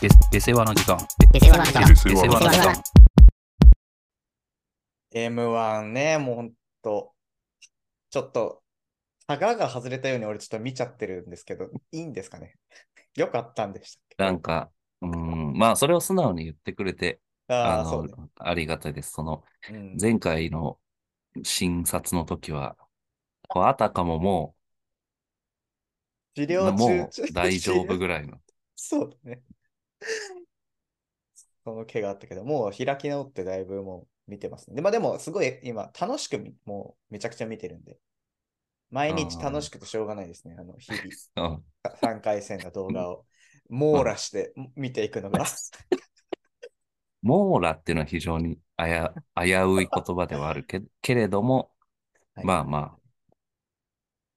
で、で世話の時間。で世話の時間で世話の時間。M1 ね、もうほんと、ちょっと、タガが外れたように俺ちょっと見ちゃってるんですけど、いいんですかね？よかったんでしたっけ？なんか、うん、まあ、それを素直に言ってくれて、あのありがたいです。その、うん、前回の診察の時は、こうあたかもも治う、療中もう大丈夫ぐらいの。そうだね。その毛があったけど、もう開き直ってだいぶもう見てますね。でまあでも、すごい今、楽しくみもうめちゃくちゃ見てるんで、毎日楽しくてしょうがないですね。あの、日々、うん3回戦の動画を網羅して見ていくのが。網羅っていうのは非常にあや危うい言葉ではあるけけれども、はい。まあま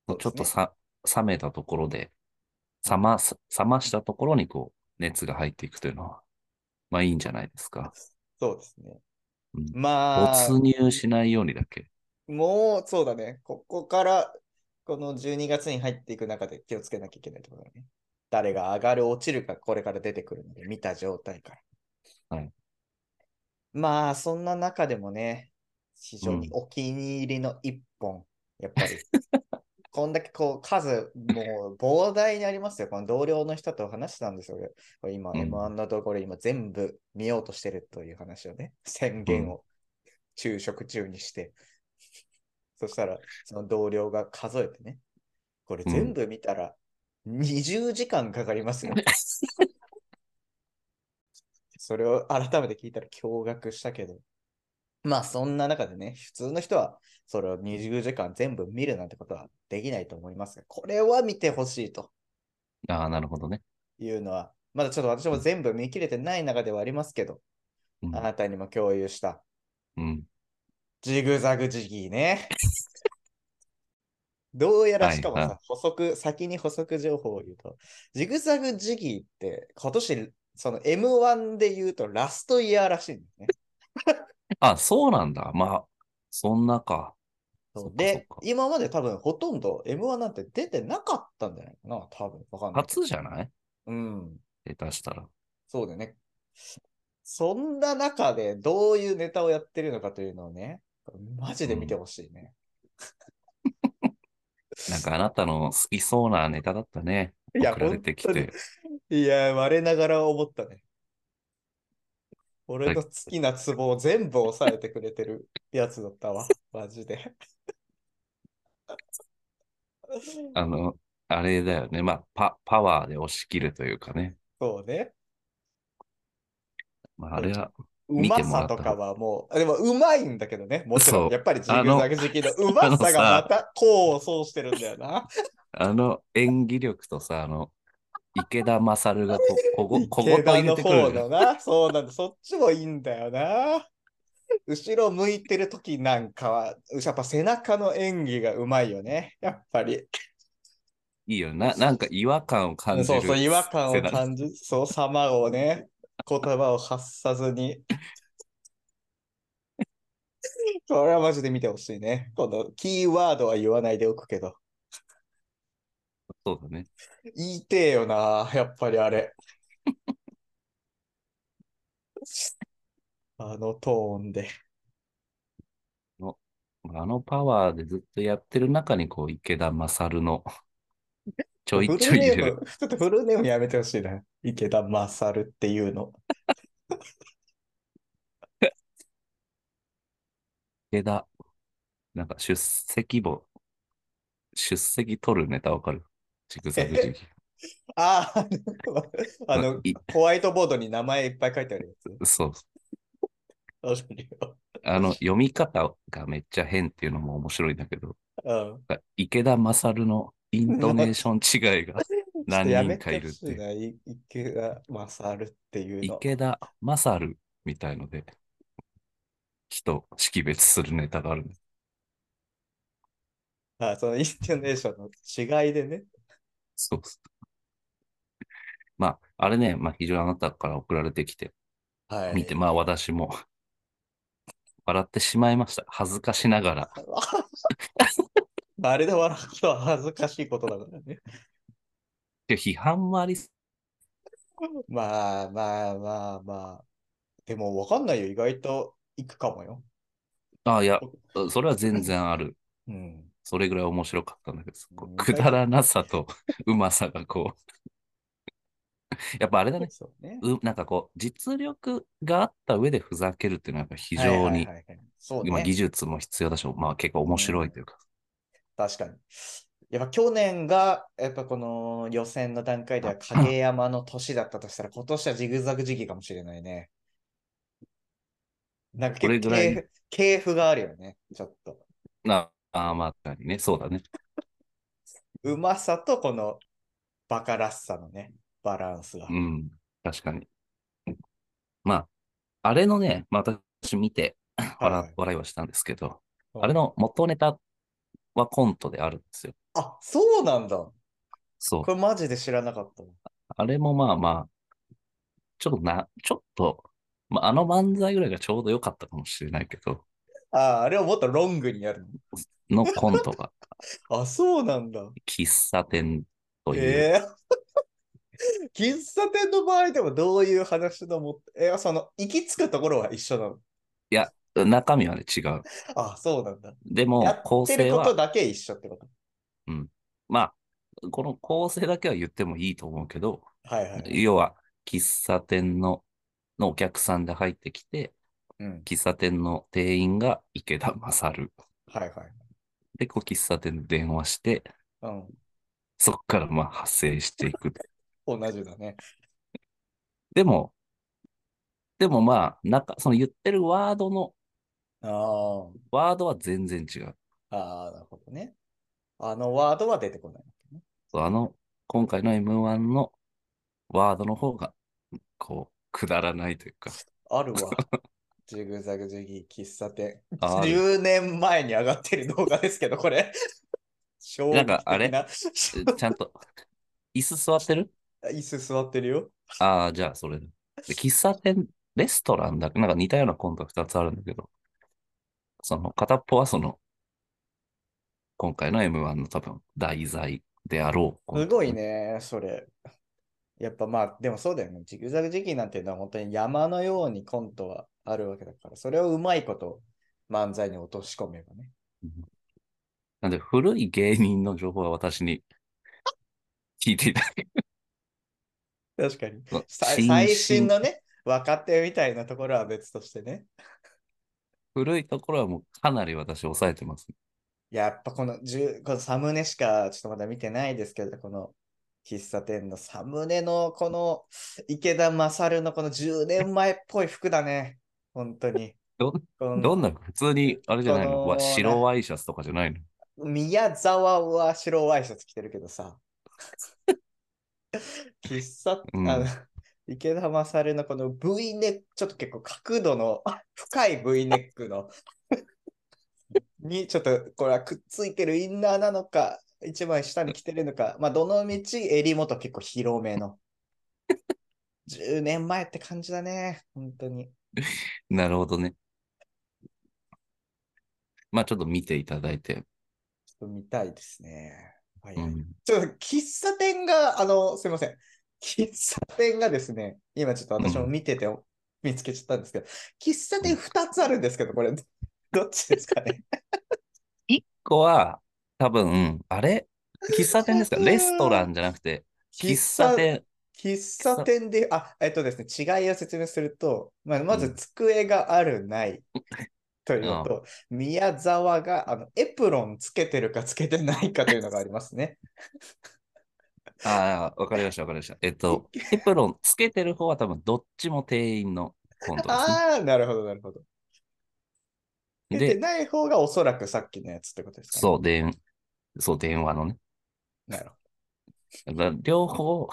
あ、ね。ちょっとさ冷めたところで、冷ます、冷ましたところにこう、熱が入っていくというのは、まあいいんじゃないですか。そうですね。うんまあ、没入しないようにだけ。もうそうだね。ここから、この12月に入っていく中で気をつけなきゃいけないところだね。誰が上がる、落ちるか、これから出てくるので、見た状態から。はい。まあ、そんな中でもね、非常にうんお気に入りの一本、やっぱり。こんだけこう数、もう膨大にありますよ。この同僚の人と話したんですよ。今、うん M1 のところ今全部見ようとしてるという話をね、宣言を昼食中にして。そしたら、その同僚が数えてね、これ全部見たら20時間かかりますよ。それを改めて聞いたら驚愕したけど。まあそんな中でね、普通の人はそれを20時間全部見るなんてことはできないと思いますが、これは見てほしいとああ、なるほどね。いうのは、まだちょっと私も全部見切れてない中ではありますけど、うんあなたにも共有したうん。ジグザグジギーね。どうやらしかもさ、はいはい補足、先に補足情報を言うと、ジグザグジギーって今年、その M1 で言うとラストイヤーらしいんですね。あ、そうなんだ。まあ、そんなか。そっかそっでか、今まで多分ほとんど M1 なんて出てなかったんじゃないかな、多分。わかんない。初じゃない？うん。下手したら。そうだよね。そんな中でどういうネタをやってるのかというのをね、マジで見てほしいね。なんかあなたの好きそうなネタだったね。いや送られてき本て。いや、我ながら思ったね。俺の好きなツボを全部押さえてくれてるやつだったわ。マジで。あの、あれだよね。まあ、パ、パワーで押し切るというかね。そうね。まあ、あれは、う見まさとかはもう、あでもうまいんだけどね。もちろ。んやっぱりジグザグ時期のうまさがまた功を奏してるんだよな。あの演技力とさ、あの、池田勝がこ こご小言池田の入れてく方るのな。そうなんだ。そっちもいいんだよな。後ろ向いてる時なんかは、やっぱ背中の演技がうまいよね。やっぱり。いいよな。なんか違和感を感じる。そうそう、違和感を感じ、そう、様をね、言葉を発さずに。これはマジで見てほしいね。このキーワードは言わないでおくけど。そうだね。言いてえよな、やっぱりあれ。あのトーンで。あのパワーでずっとやってる中に、こう、池田勝の ちょいちょい入れる。ちょっとフルネームやめてほしいな。池田勝っていうの。池田、なんか出席簿、出席取るネタわかる？ジグザグジギああ、あの、いホワイトボードに名前いっぱい書いてあるやつ？そう。確かに。あの、読み方がめっちゃ変っていうのも面白いんだけど、うん。池田勝のイントネーション違いが 何人かいるって。いな、い池田勝っていうの。池田勝みたいので、人識別するネタがあるんです。あそのイントネーションの違いでね。そうそう。まあ、あれね、まあ非常にあなたから送られてきて、はい。見て、まあ私も笑ってしまいました。恥ずかしながら。あれで笑うことは恥ずかしいことだからね。で批判もあり、まあまあまあまあ。でもわかんないよ。意外と行くかもよ。ああ、いや、それは全然ある。うん。それぐらい面白かったんだけど、くだらなさと うまさがこう。やっぱあれだね。そうね。うなんかこう、実力があった上でふざけるっていうのはやっぱ非常に、今技ね。術も必要だし、まあ結構面白いというか。確かに。やっぱ去年が、やっぱこの予選の段階では影山の年だったとしたら、今年はジグザグ時期かもしれないね。なんかこれぐらい系譜系譜があるよね。ちょっと。なああ、まあ確かにね、そうだね。うまさとこのバカらしさのね、バランスが。うん、確かに。まあ、あれのね、まあ私見てはいはい笑笑いはしたんですけど、うんあれの元ネタはコントであるんですよ。あ、そうなんだ。そうこ。れマジで知らなかったわ。あれもまあまあ、ちょっとな、ちょっと、まあ、あの漫才ぐらいがちょうど良かったかもしれないけど、あ、あれをもっとロングにやるの？コントが、の。あ、そうなんだ。喫茶店という、ええ 喫茶店の場合でもどういう話のもえ、その、行き着くところは一緒なの？いや、中身はね、違う。あ、そうなんだ。でもや、構成ってることは、だけ一緒ってこと？まあ、この構成だけは言ってもいいと思うけど、はいはいはい。要は、喫茶店ののお客さんで入ってきて、うん。喫茶店の店員が池田勝。はいはい。で、こう喫茶店で電話して、うん。そこからまあ発生していく。同じだね。でも、でもまあ、なんか、その言ってるワードの、あワードは全然違う。あ。ああ、なるほどね。あのワードは出てこない。あの、今回の M1 のワードの方が、こう、くだらないというか、あるわ。ジグザグジギー喫茶店。ある10年前に上がってる動画ですけど、これ。なんかあれ？ちゃんと、椅子座ってる？椅子座ってるよ。ああ、じゃあそれ喫茶店、レストランだなんか似たようなコント2つあるんだけど、その片っぽはその、今回の M1 の多分題材であろう。すごいね、それ。やっぱまあ、でもそうだよね。ジグザグ時期なんていうのは本当に山のようにコントはあるわけだから、それをうまいこと漫才に落とし込めばね。なんで、古い芸人の情報は私に聞いていただけ確かに。最新のね、若手みたいなところは別としてね。古いところはもうかなり私抑えてます。やっぱこの10このサムネしかちょっとまだ見てないですけど、この喫茶店のサムネのこの池田勝のこの10年前っぽい服だね。本当に。どどんな、普通に、あれじゃないの？このわ白ワイシャツとかじゃないの？宮沢は白ワイシャツ着てるけどさ。喫茶、うんあの、池田勝のこの V ネック、ちょっと結構角度の深い V ネックの にちょっとこれはくっついてるインナーなのか、一枚下に着てるのか、まあどの道襟元結構広めの。10年前って感じだね、本当に。なるほどね。まあちょっと見ていただいて。ちょっと見たいですね。はいはいうん。ちょっと喫茶店が、あの、すいません。喫茶店がですね、今ちょっと私も見てて見つけちゃったんですけど、喫茶店2つあるんですけど、これ、どっちですかね？一個は、多分、あれ？喫茶店ですか？レストランじゃなくて、喫茶店。喫茶店で、あ、えっとですね、違いを説明すると、まあ、まず机がある、ない。というのと、宮沢があのエプロンつけてるかつけてないかというのがありますね。ああ、わかりました、わかりました。えっと、エプロンつけてる方は多分どっちも店員のコントですね。ああ、なるほど、なるほど。で、ない方がおそらくさっきのやつってことですか、ね、そう、電、そう、電話のね。なるほだから両方、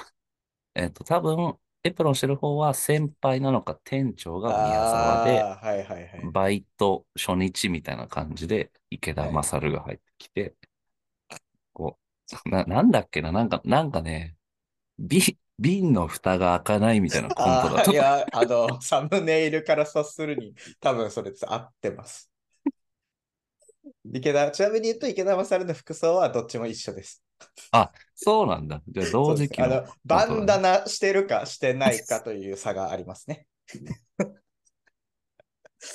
えっと、多分、エプロンしてる方は先輩なのか店長ど。が宮沢で、あーはいはいはい。バイト初日みたいな感じで池田勝が入ってきて、こう、な、なんだっけな、なんか、なんかね、瓶、瓶の蓋が開かないみたいなコントあだと。ー いや、あの、サムネイルから察するに、多分それ合ってます。池田、ちなみに言うと池田勝の服装はどっちも一緒です。そうなんだ。じゃあそ同時期バンダナしてるかしてないかという差がありますね。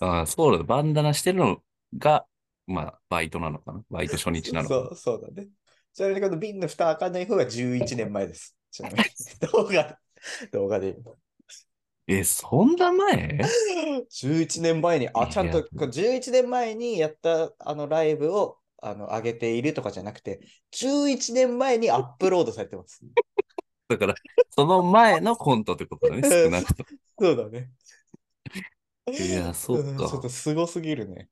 あ あ、そうだ。バンダナしてるのが、まあ、バイトなのかな。バイト初日なのかな。そう、そうだね。ちなみにこの瓶の蓋開かない方が11年前です。ちなみに 動画、動画で。え、そんな前？11年前に、あ、ちゃんと、こう11年前にやったあのライブをあの上げているとかじゃなくて、11年前にアップロードされてます。だから、その前のコントってことだね。少なくとも。そうだね。いやそうんちょっとすごすぎるね。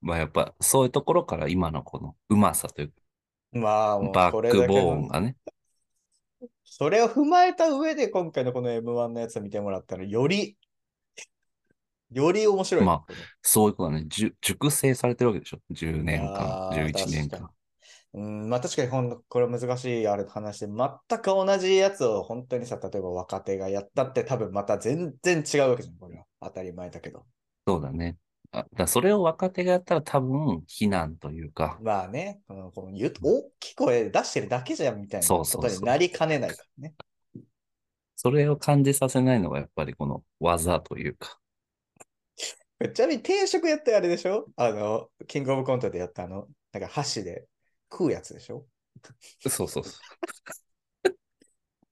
まあやっぱ、そういうところから今のこのうまさというまあ、バこックボーンがね。それを踏まえた上で今回のこの M1 のやつを見てもらったら、より、より面白い。まそういうことだね。じゅ熟成されてるわけでしょ？10年間あ、ー11年間。うん、まあ確かにほんこれ難しいあれ話で、全く同じやつを本当にさ、例えば若手がやったって多分また全然違うわけじゃん、これは。当たり前だけど。そうだね。あだそれを若手がやったら多分、非難というか、まあね、このこの言う大きい声で出してるだけじゃんみたいなこそうそうそうとになりかねないからね。それを感じさせないのがやっぱりこの技というか。ちなみに定食やってあれでしょ？あの、キングオブコントでやったあの、なんか箸で食うやつでしょ？そうそうそう。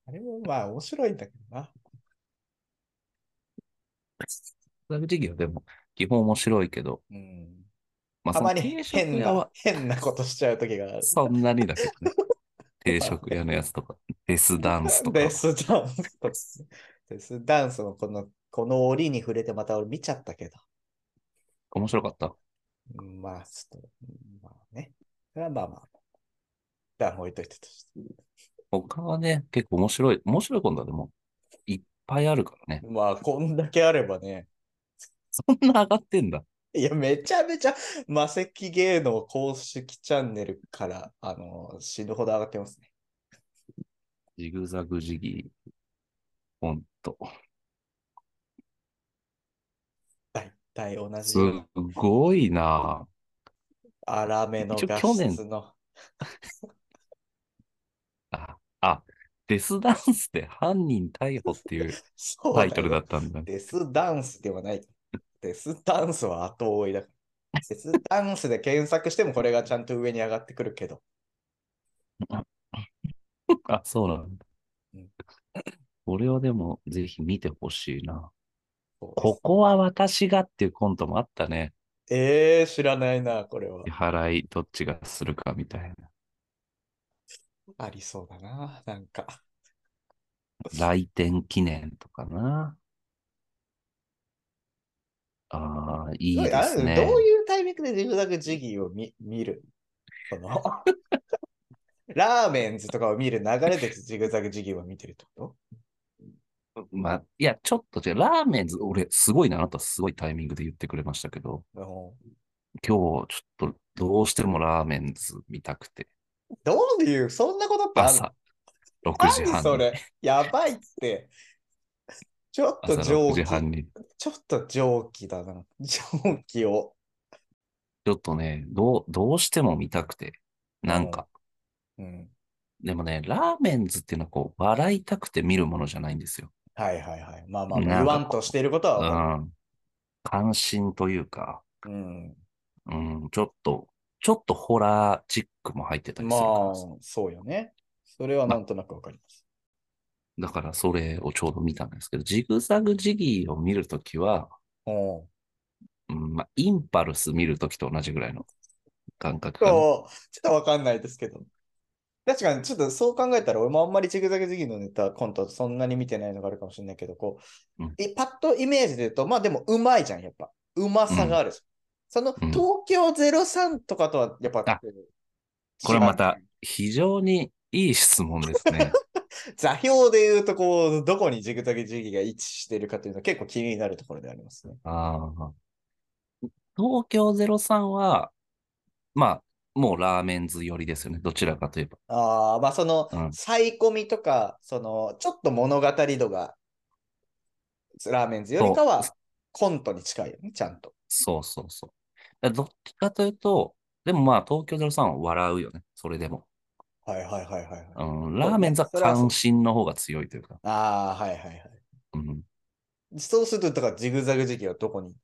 あれもまあ面白いんだけどな。ラグ事業でも基本面白いけど、うん。まあたまに変な変なことしちゃう時がある。そんなにだけどね。定食屋のやつとか、デスダンスとかデ。スダンスとかね。デスダンスのこの、この折に触れてまた俺見ちゃったけど。面白かった？うんまあ、ちょっと、うんまあね。それはまあまあ。だ置いといてとして。他はね、結構面白い、面白いことはでも、いっぱいあるからね。まあ、こんだけあればね。そんな上がってんだ。いや、めちゃめちゃ、魔石芸能公式チャンネルから、あの、死ぬほど上がってますね。ジグザグジギー。ほんと。大体同じす。ごいな粗めの画質の。あ、あ、デスダンスで犯人逮捕っていう タイトルだよったんだ。デスダンスではない。デスダンスは後追いだから。デスダンスで検索してもこれがちゃんと上に上がってくるけど。あ、そうなんだうん。これはでもぜひ見てほしいな。ここは私がっていうコントもあったね。えー、知らないな、これは支。払いどっちがするかみたいな。ありそうだな、なんか。来店記念とかな。ああ、いいであすね。どういうタイミングでジグザグジギーを見見る？その ラーメンズとかを見る流れでジグザグジギーを見てるってこまあ、いや、ちょっと違う。ラーメンズ、俺、すごいな。あなたすごいタイミングで言ってくれましたけど、と今日、ちょっと、どうしてもラーメンズ見たくて、どういう、そんなことってあるの？朝、6時半それ？やばいって。ちょっと朝6時蒸気。ちょっと蒸気だな。蒸気を。ちょっとね、どう、どうしても見たくて。なんか、うん。でもね、ラーメンズっていうのはこう、笑いたくて見るものじゃないんですよ。はいはいはい。まあまあ、言わんとしていることはうん。関心というか、る。うん。うん、ちょっと、ちょっとホラーチックも入ってたりするまあ、そうよね。それはなんとなくわかります。だからそれをちょうど見たんですけど、ジグザグジギーを見るときは、おううんまあ、インパルス見るときと同じぐらいの感覚かな。ちょっとわかんないですけど。確かに、ちょっとそう考えたら、俺もあんまりジグザグジギーのネタ、コント、そんなに見てないのがあるかもしれないけど、こう、うんいパッとイメージで言うと、まあでも、うまいじゃん、やっぱ。うまさがあるじゃん。その、うん東京03とかとは、やっぱ、あこれまた非常にいい質問ですね。座標で言うと、こう、どこにジグザグジギーが位置しているかというのは結構気になるところでありますね。ああ。東京03は、まあ、もうラーメンズ寄りですよね。どちらかといえば。ああ、まあその、うんサイコミとか、その、ちょっと物語度が、ラーメンズよりかはそ、コントに近いよね、ちゃんと。そうそうそう。らどっちかというと、でもまあ、東京03は笑うよね。それでも。はいはいはいはいはい。うん、ラーメンズはそれはそう関心の方が強いというか。ああ、はいはいはい。うん、そうすると、だからジグザグ時期はどこに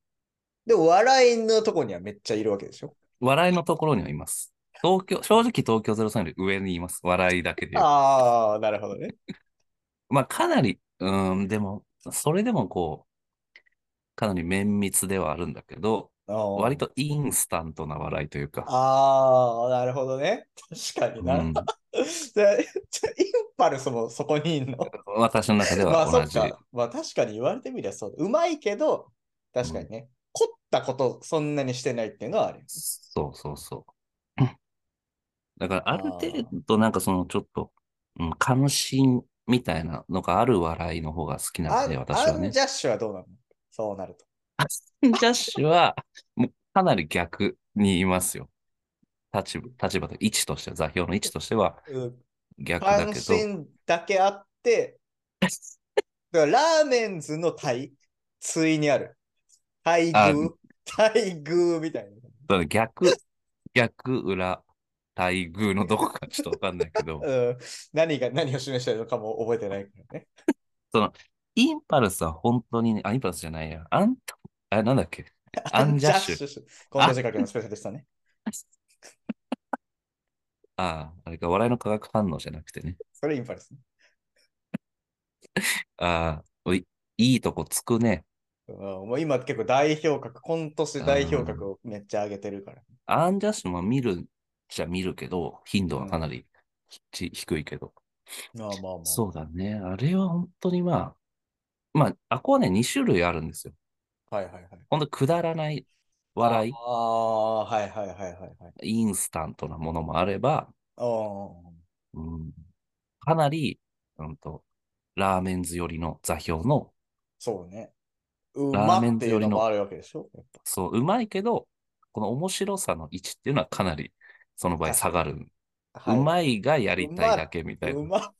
でも、笑いのとこにはめっちゃいるわけでしょ？笑いのところにはいます。東京、正直東京03より上にいます。笑いだけで。ああ、なるほどね。まあ、かなり、うん、でも、それでもこう、かなり綿密ではあるんだけど、割割。とインスタントな笑いというか。ああ、なるほどね。確かにな。うん、インパルスもそこにいんの？私の中でまあそは同じ。っか。まあ確かに言われてみりゃそう。うまいけど、確かにね、凝ったことそんなにしてないっていうのはある。そうそうそう。だから、ある程度、なんかそのちょっと、うん、関心みたいなのがある笑いの方が好きなんで、私はねアン。ジャッシュはどうなの？そうなると。ジャッシュは、もうかなり逆にいますよ。立場、立場と位置としては、座標の位置としてはうん逆だ関けど、心だけあって、だからラーメンズの対、対にある。対あ偶対偶みたいな。逆、逆、裏、対偶のどこかちょっとわかんないけど、うん、何が何を示してるのかも覚えてないからね。インパルスは本当にね、あ、インパルスじゃないや。アント、あ、なんだっけ？アンジャッシュ。ュ。コント仕掛けのスペシャリストね。あ あ、あれか、笑いの化学反応じゃなくてね。それインパルスね。あ あ、おいいいとこつくね。うんもう今結構代表格、今年代表格をめっちゃ上げてるから。アンジャッシュも見るじゃ見るけど、頻度はかなりひ低いけど。まあまあまあ。そうだね。あれは本当にまあ、まあ、あこはね、2種類あるんですよ。はいはいはい。本当くだらない笑い、ああ、はいはいはいはいはい。インスタントなものもあれば、うん、かなり、うんと、ラーメンズ寄りの座標の、そうね。うラーまっていうメンズよりののもあるわけでしょ？そう、うまいけど、この面白さの位置っていうのはかなり、その場合下がる。はいうまいがやりたいだけみたいうな。まっ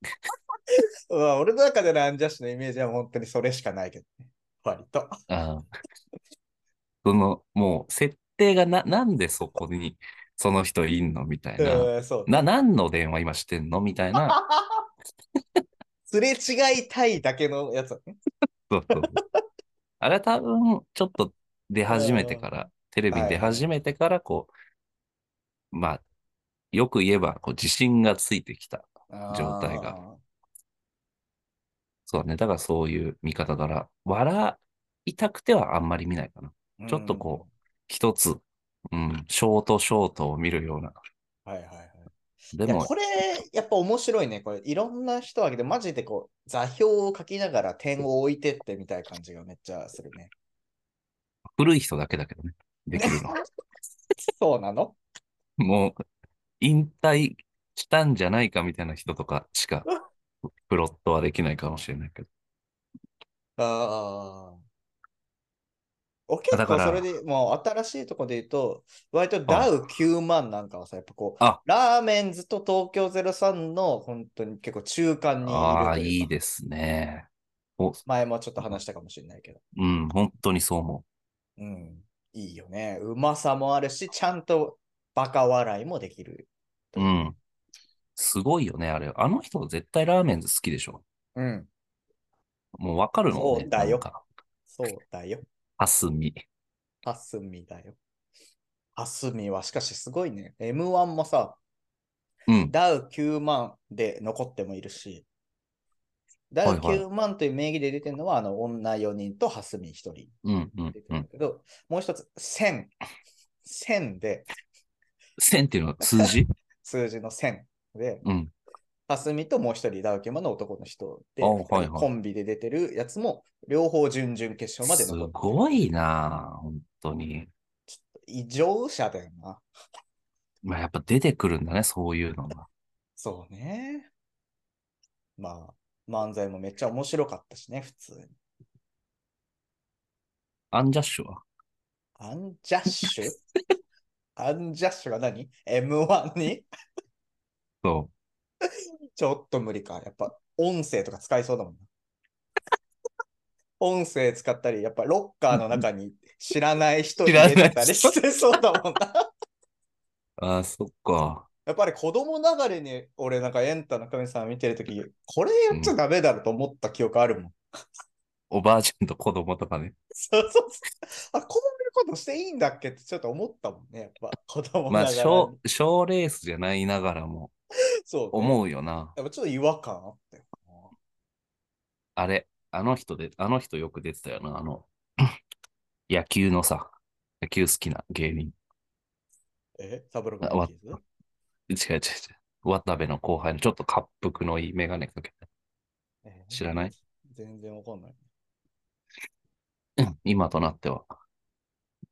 うわ俺の中でのアンジャッシュのイメージは本当にそれしかないけどね。割と。ああ その、もう、設定がな、なんでそこに、その人いんの？みたいな。うんそうな、何の電話今してんの？みたいな。すれ違いたいだけのやつだね。そうそうあれは多分、ちょっと出始めてから、テレビに出始めてから、こう、まあ、よく言えば、こう、自信がついてきた。状態があそうだね。だからそういう見方から、笑いたくてはあんまり見ないかな。ー。ちょっとこ一つ、うん、ショートショートを見るような。うん。はいはいはい。でも、これ、やっぱ面白いね。これ、いろんな人挙げて、マジでこう、座標を書きながら点を置いてってみたいな感じがめっちゃするね。古い人だけだけどね。できるの。そうなの？もう、引退したんじゃないかみたいな人とかしか、プロットはできないかもしれないけど。ああ。お結構それでもう新しいとこで言うと、割とダウ9万なんかはさ、やっぱこう、あラーメンズと東京03の本当に結構中間にいるああ、といいいですね。お、前もちょっと話したかもしれないけど。うん、本当にそう思うん。いいよね。うまさもあるし、ちゃんとバカ笑いもできる。う。うん。すごいよね、あれ。あの人絶対ラーメンズ好きでしょ。うん。もうわかるもんね。そうだよなんか、そうだよ。ハスミ。ハスミだよ。ハスミはしかしすごいね。M1 もさ、うん。ダウ9万で残ってもいるし、ダウはいはい9万という名義で出てるのは、あの女4人とハスミ1人うん、うん出て、うん。るんだけど、もう一つ、1000。1000で、線っていうのは数字？数字の1000で、うん。ハスミともう一人ダウ9万の男の人で、あはいはいコンビで出てるやつも、両方準々決勝まです残ってるごいなぁ、本当に。異常者だよな。まあ、やっぱ出てくるんだね、そういうのが。そうね。まあ、漫才もめっちゃ面白かったしね、普通に。アンジャッシュは？アンジャッシュ？アンジャッシュが何 ?M1 に？そちょっと無理か。やっぱ音声とか使いそうだもんな。音声使ったり、やっぱロッカーの中に知らない人入れてたりしてそうだもんな。ああ、そっか。やっぱり子供ながらに俺なんかエンタの神様見てるとき、これやっちゃダメだろと思った記憶あるもん。おばあちゃんと子供とかね。そうそうそう。あ、こういうことしていいんだっけってちょっと思ったもんね、やっぱ子供まあ、賞レースじゃないながらもそう、ね。思うよな。やっぱちょっと違和感あったよ。あれ、あの人で、あの人よく出てたよな。あの、野球のさ、野球好きな芸人。え？サブロあわ違う違う違う。渡部の後輩のちょっと滑腹のいいメガネかけて。知らない？全然わかんない。うん今となっては。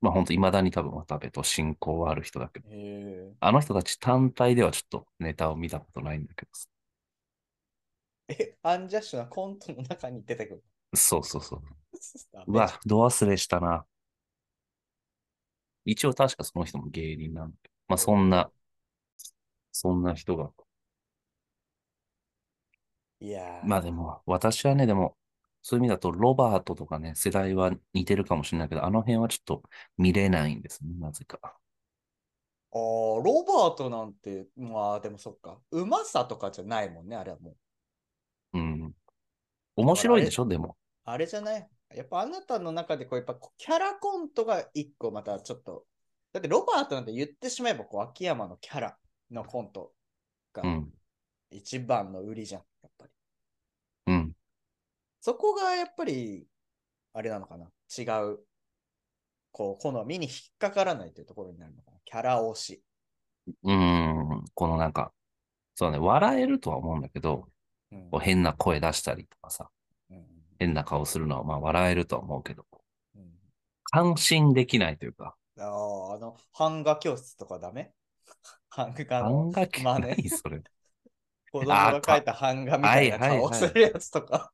まあ本当未だに多分渡部と親交はある人だけど。あの人たち単体ではちょっとネタを見たことないんだけどさ。え、アンジャッシュなコントの中に出てくる。そうそうそう。あうわ、ど忘れしたな。一応確かその人も芸人なんだけど。まあそんな、そんな人が。いやーまあでも、私はね、でも、そういう意味だとロバートとかね、世代は似てるかもしれないけど、あの辺はちょっと見れないんですね、なぜか。あーロバートなんて、まあでもそっか。うまさとかじゃないもんね、あれはもう。うん。面白いでしょ、でも。あれじゃない？やっぱあなたの中でこう、やっぱキャラコントが一個またちょっと。だってロバートなんて言ってしまえばこう秋山のキャラのコントがうん。一番の売りじゃん。うん。そこがやっぱり、あれなのかな？違う、こう、好みに引っかからないというところになるのかな？キャラ推し。うん。このなんか、そうね、笑えるとは思うんだけど、うん。こう変な声出したりとかさ、うん変な顔するのはまあ笑えるとは思うけど、うん。感心できないというか、ああ、あの、版画教室とかダメ？版画の漫画系まあね何それ？子供が描いた版画みたいな顔するやつとか。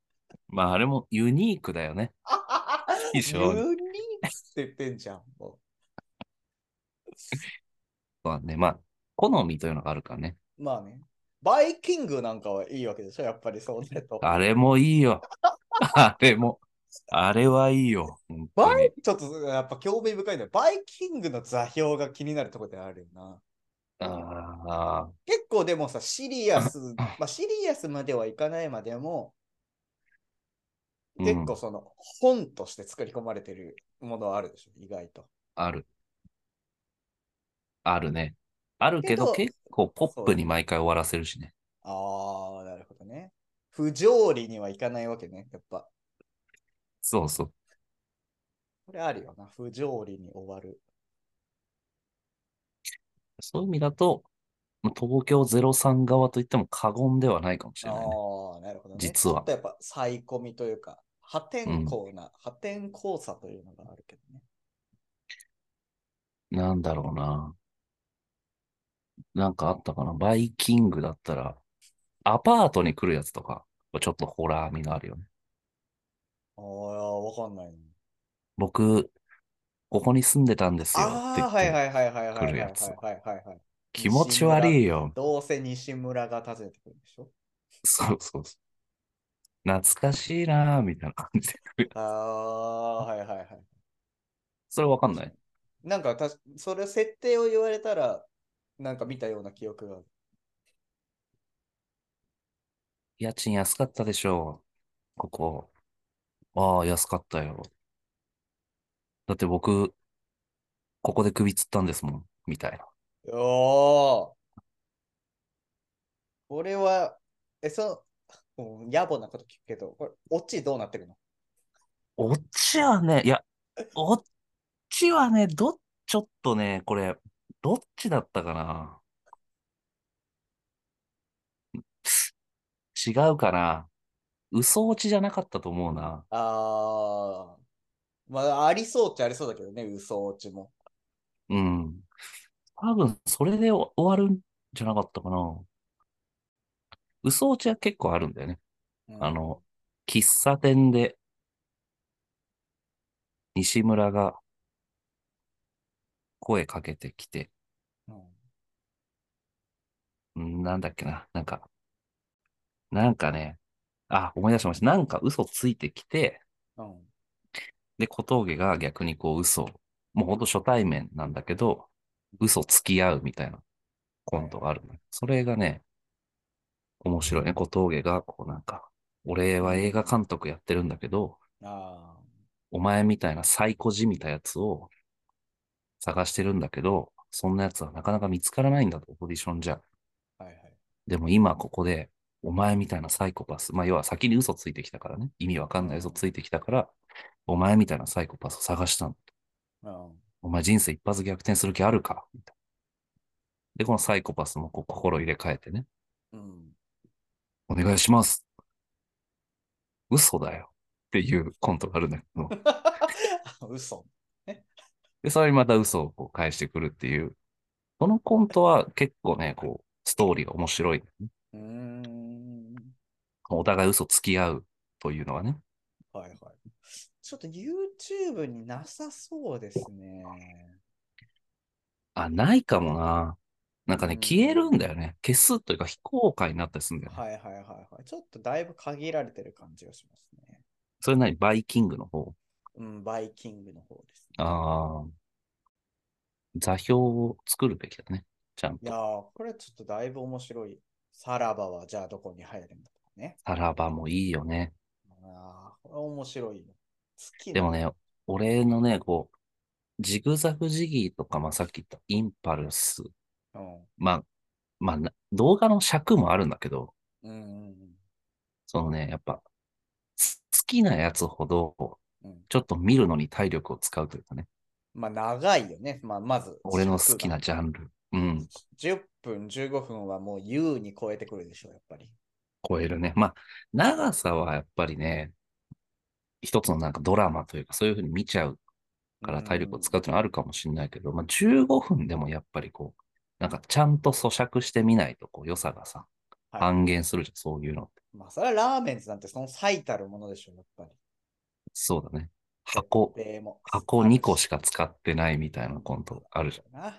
まああれもユニークだよね。ユ 非常にニークって言ってんじゃん。もそう だね。まあ、好みというのがあるからね。うまあね。バイキングなんかはいいわけでしょやっぱりそうだと。あれもいいよ。あれも、あれはいいよ。本当にバイ。ちょっとやっぱ興味深いんだよ。バイキングの座標が気になるところであるよな。ああ、結構でもさ、シリアス、まあシリアスまではいかないまでも、うん結構その本として作り込まれてるものはあるでしょ？意外と。ある。あるね。あるけど、けど結構ポップに毎回終わらせるしね。ああ、なるほどね。不条理にはいかないわけね。やっぱ。そうそう。これあるよな。不条理に終わる。そういう意味だと、東京03側といっても過言ではないかもしれないね。ああ、なるほどね。実はちょっとやっぱ、サイコミというか、破天荒な、破天荒さというのがあるけどね。なんだろうな。なんかあったかな。バイキングだったら、アパートに来るやつとか、ちょっとホラー味があるよね。ああ、わかんない、ね。僕、ここに住んでたんですよってああ、はいはいはいはいはいはいはい来るやつはいはいはい。気持ち悪いよ。どうせ西村が訪ねてくるんでしょ？そうそうそう。懐かしいなぁ、みたいな感じで来る。ああ、はいはいはい。それわかんない？なんかたし、それ設定を言われたら、なんか見たような記憶がある。家賃安かったでしょう。ここ。ああ、安かったよ。だって僕、ここで首つったんですもん、みたいな。おーこれは、え、その、もう野暮なこと聞くけど、これ、オチどうなってるの？オチはね、いや、オチはね、ど、ちょっとね、これ、どっちだったかな？違うかな？嘘オチじゃなかったと思うな。あー、まあ、ありそうっちゃありそうだけどね、嘘落ちも。うん。多分、それで終わるんじゃなかったかな。嘘オチは結構あるんだよね。うんあ、の、喫茶店で、西村が声かけてきて、うんうんなんだっけな、なんか、なんかね、あ、思い出しました。なんか嘘ついてきて、うん。で、小峠が逆にこう嘘、もうほんと初対面なんだけど、嘘つき合うみたいなコントがある。それがね、面白いね。小峠がこうなんか、俺は映画監督やってるんだけど、あお前みたいなサイコじみたやつを探してるんだけど、そんなやつはなかなか見つからないんだと、オーディションじゃ。あ。はいはい。でも今ここで、お前みたいなサイコパス、まあ要は先に嘘ついてきたからね、意味わかんない嘘ついてきたから、お前みたいなサイコパスを探したの。うん。お前人生一発逆転する気あるか？みたいな。で、このサイコパスもこう心入れ替えてね、うん。お願いします。嘘だよ。っていうコントがあるんだけど、嘘。で、それにまた嘘をこう返してくるっていう、このコントは結構ね、こう、ストーリーが面白い、ね。うーん。お互い嘘つき合うというのはね。はいはい。ちょっと YouTube になさそうですね。あ、ないかもな。なんかね、うん消えるんだよね。消すというか非公開になったりするんだよね。はいはいはいはい。ちょっとだいぶ限られてる感じがしますね。それなにバイキングの方？うん、バイキングの方です、ね。ああ。座標を作るべきだね。ちゃんいやこれちょっとだいぶ面白い。さらばはじゃあどこに入るんだとかね。さらばもいいよね。ああ、これ面白いよ。好きでもね、俺のね、こう、ジグザグジギーとか、まあ、さっき言ったインパルス。うん。まあ、まあな、動画の尺もあるんだけど、うんうんそのね、やっぱ、す好きなやつほど、うん。うん、ちょっと見るのに体力を使うというかね。まあ長いよね。まあまず。俺の好きな尺ジャンル。うん。が。10分、15分はもう優に超えてくるでしょ、やっぱり。超えるね。まあ、長さはやっぱりね、一つのなんかドラマというか、そういうふうに見ちゃうから体力を使うっていうのはあるかもしれないけど、まあ15分でもやっぱりこう、なんかちゃんと咀嚼してみないとこう良さがさ、はい半減するじゃん、そういうのって。まあそれはラーメンズなんてその最たるものでしょ、やっぱり。そうだね。箱、箱2個しか使ってないみたいなコントあるじゃん。あ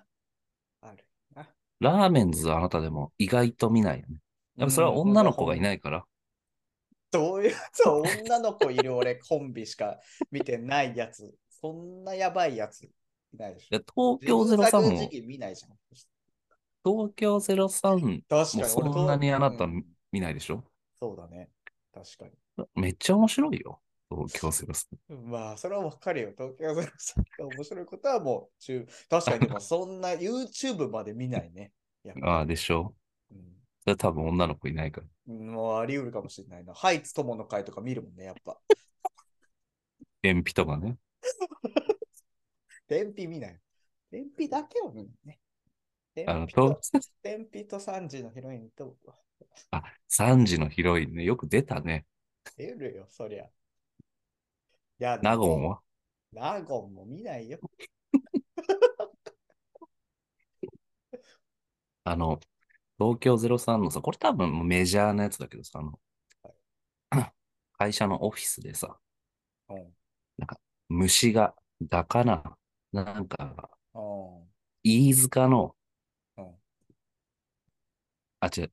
るな。ラーメンズはあなたでも意外と見ないよね。やっぱそれは女の子がいい。ないから。どういう、そう、女の子いる俺コンビしか見てないやつ。そんなやばいやついないでしょ。で東京ジグザグ03も、見ないじゃん。東京03確かに。もそんなにあなたうん見ないでしょ？そうだね。確かに。めっちゃ面白いよ。東京03。まあ、それはわかるよ。東京03が面白いことはもう中、確かにでもそんな YouTube まで見ないね。ああ、でしょ？うんそれ多分女の子いないから。もうあり得るかもしれないな。ハイツ友の会とか見るもんね、やっぱ。便秘とかね。天日見ない。天日だけを見ないね。天あの、日と東天日と 3時のヒロインとあ、3時のヒロインね。よく出たね。出るよ、そりゃ。いや、ナゴンは？ナゴンも見ないよ。あの、東京03のさ、これ多分もうメジャーなやつだけどさ、あの、会社のオフィスでさ、うん。虫が、だかな、なんか、うん。飯塚の、うんあ、違う、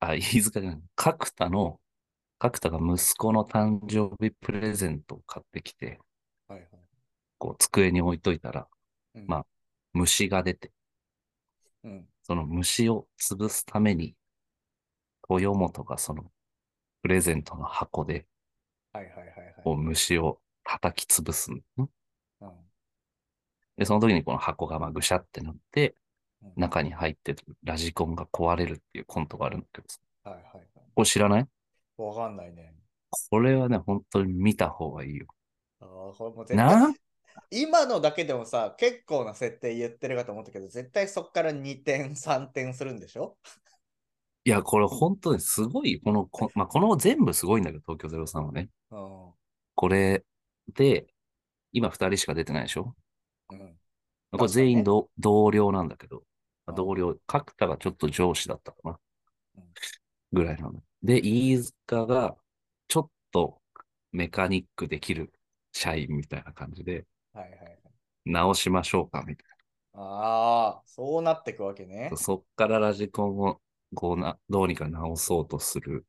あ、飯塚じゃない、角田の、角田が息子の誕生日プレゼントを買ってきて、はいはい。こう、机に置いといたら、うんまあ虫が出て、うん。その虫を潰すために、豊本がその、プレゼントの箱で、はいはいはいはい。こう、虫を叩き潰すの。うんで、その時にこの箱がまあぐしゃってなって、うん中に入ってるラジコンが壊れるっていうコントがあるんだけどさ、はいはいはい。これ知らない？わかんないね。これはね、本当に見た方がいいよ。ああ、これもな？今のだけでもさ、結構な設定言ってるかと思ったけど、絶対そっから2点、3点するんでしょ？いや、これ本当にすごい、この、こまあ、この全部すごいんだけど、東京03はね。うん。これで、今2人しか出てないでしょ？うん。これ全員同同僚なんだけど、まあうん同僚、角田がちょっと上司だったかなうん。ぐらいなの。で、飯塚がちょっとメカニックできる社員みたいな感じで、はいはいはい。直しましょうかみたいああ、そうなってくわけねな。。そっからラジコンをこうな、どうにか直そうとする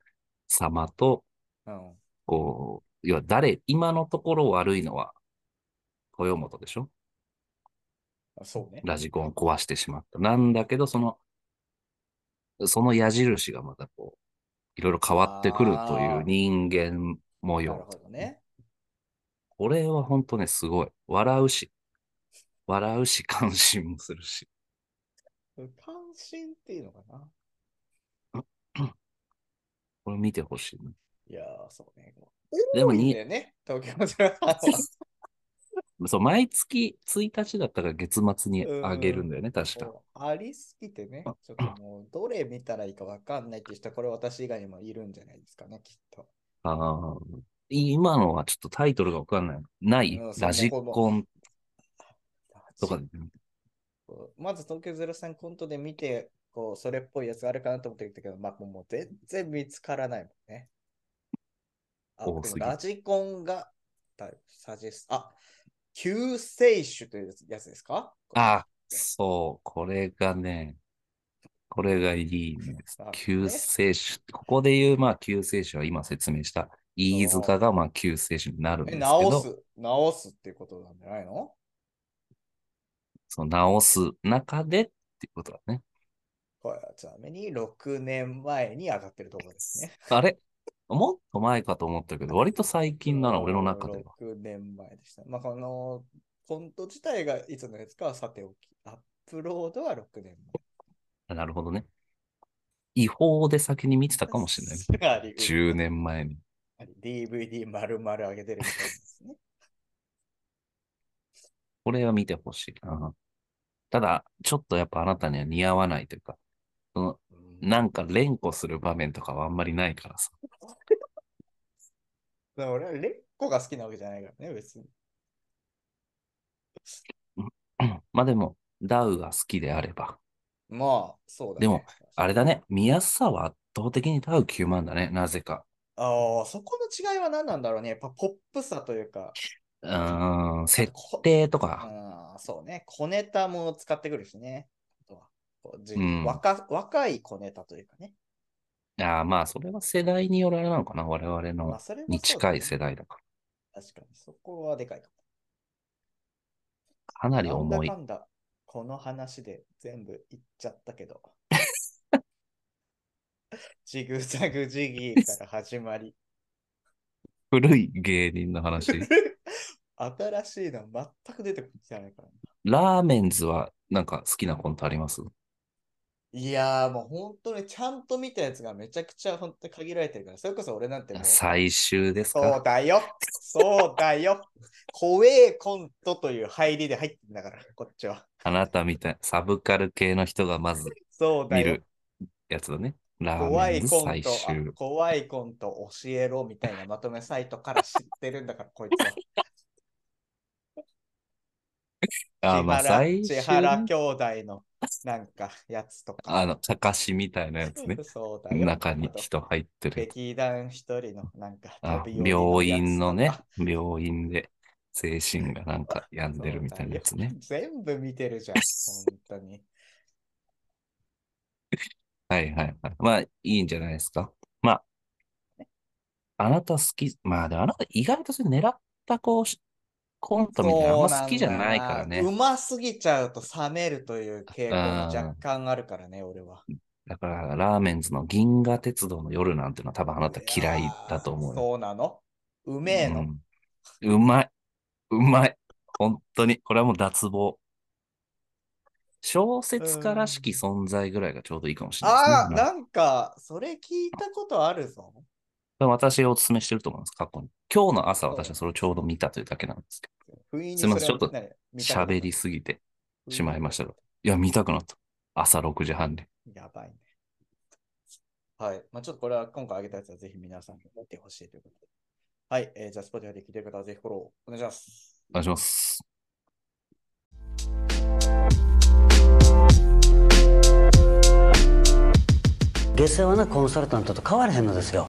様と、うん。こう、要は誰、今のところ悪いのは、豊本でしょ？あそうね。ラジコンを壊してしまった。なんだけど、その、その矢印がまたこう、いろいろ変わってくるという人間模なる様。ほどね。これは本当ね、すごい。笑うし、笑うし、感心もするし。関心っていうのかな？これ見てほしいね。いやー、そうね。でもに多い東京03は。そう、毎月1日だったから月末にあげるんだよね、確か。ありすぎてね、ちょっともう、どれ見たらいいかわかんないって人は、これ私以外にもいるんじゃないですかね、きっと。ああ、今のはちょっとタイトルがわかんない。ない？ラジコン？とかで、まず東京03コントで見て、こう、それっぽいやつあるかなと思ってたけど、まあ、もう全然見つからないもんね。あ、ラジコンが、だサジェス、あ、救世主というやつですか？ああ、そう、これがね、これがいいねあ。救世主。ここで言う、まあ、救世主は今説明した、飯塚が、まあ、救世主になるんですえ、けど、直す、直すっていうことなんじゃないの？その直す中でっていうことだね。これはちなみに6年前に上がってるところですね。あれ？もっと前かと思ったけど、割と最近なの、俺の中では。6年前でした。まあ、このコント自体がいつのやつかはさておき、アップロードは6年なるほどね。違法で先に見てた前。かもしれないね。ない。あり10年前に。DVD 丸々上げてるみたいですね。これは見てほしいな。ただ、ちょっとやっぱあなたには似合わないというか、そのうんなんか連呼する場面とかはあんまりないからさ。だから俺はレッコが好きなわけじゃないからね、別に。まあでも、ダウが好きであれば。まあ、そうだね。でも、あれだね、見やすさは圧倒的にダウ9万だね、なぜか。ああ、そこの違いは何なんだろうね。やっぱポップさというか。うーん、設こ定とか。あーそうね。小ネタも使ってくるしね。あとはこうじうん若若い小ネタというかね。ああ、まあ、それは世代によるあれなのかな、我々まあ、のそれもに近い世世代。代だか確かに、そこはでかいかも。ら。かなりなん重いだか。んだ、この話で全部言っちゃったけど。ジグザグジギー から始まり。古い芸人の話？新しいの全く出てこないからな。ラーメンズはなんか好きなコントあります？いやーもう本当にちゃんと見たやつがめちゃくちゃ本当に限られてるから、それこそ俺なんてもう。最終ですそうかだよ。そうだよ。怖えコントという入りで入ってんだから、こっちは。あなたみたい、サブカル系の人がまずそうだよ見る。やつだね。ラ怖いコント。怖いコント教えろみたいなまとめサイトから知ってるんだから、こいつは。あーまあ最終千原兄弟のなんかやつとか。あの、かかしみたいなやつね。そうだよ。中に人入ってる。劇団一人のなんか病院のね病院で精神がなんか病んでるみたいなやつね。全部見てるじゃん、本当に。はいはいはい。まあ、いいんじゃないですか。まあ、あなた好き、まあでもあなた意外とそれ狙ったこうしコントみたいなのあんま好きじゃないからね。うますぎちゃうと冷めるという傾向も若干あるからね、俺は。だから、ラーメンズの銀河鉄道の夜なんてのは多分あなた嫌いだと思うよ。そうなの？うめえの、うんうまい。うまい。本当に。これはもう脱帽。小説家らしき存在ぐらいがちょうどいいかもしれないですね。ああ、まあなんか、それ聞いたことあるぞ。私がお勧めしてると思います、過去に。今日の朝私はそれをちょうど見たというだけなんですけ不意にすいませんちょっと喋りすぎてしまいましたうが。いや、見たくなった。朝6時半で。んやばいね。はい。まあ、ちょっとこれは今回あげたやつはぜひ皆さんに見てほしいということで。はい。えーじゃあ、スポティファイで聞いてる方はぜひフォローお願いします。お願いします。下世話なコンサルタントと変わらへんのですよ。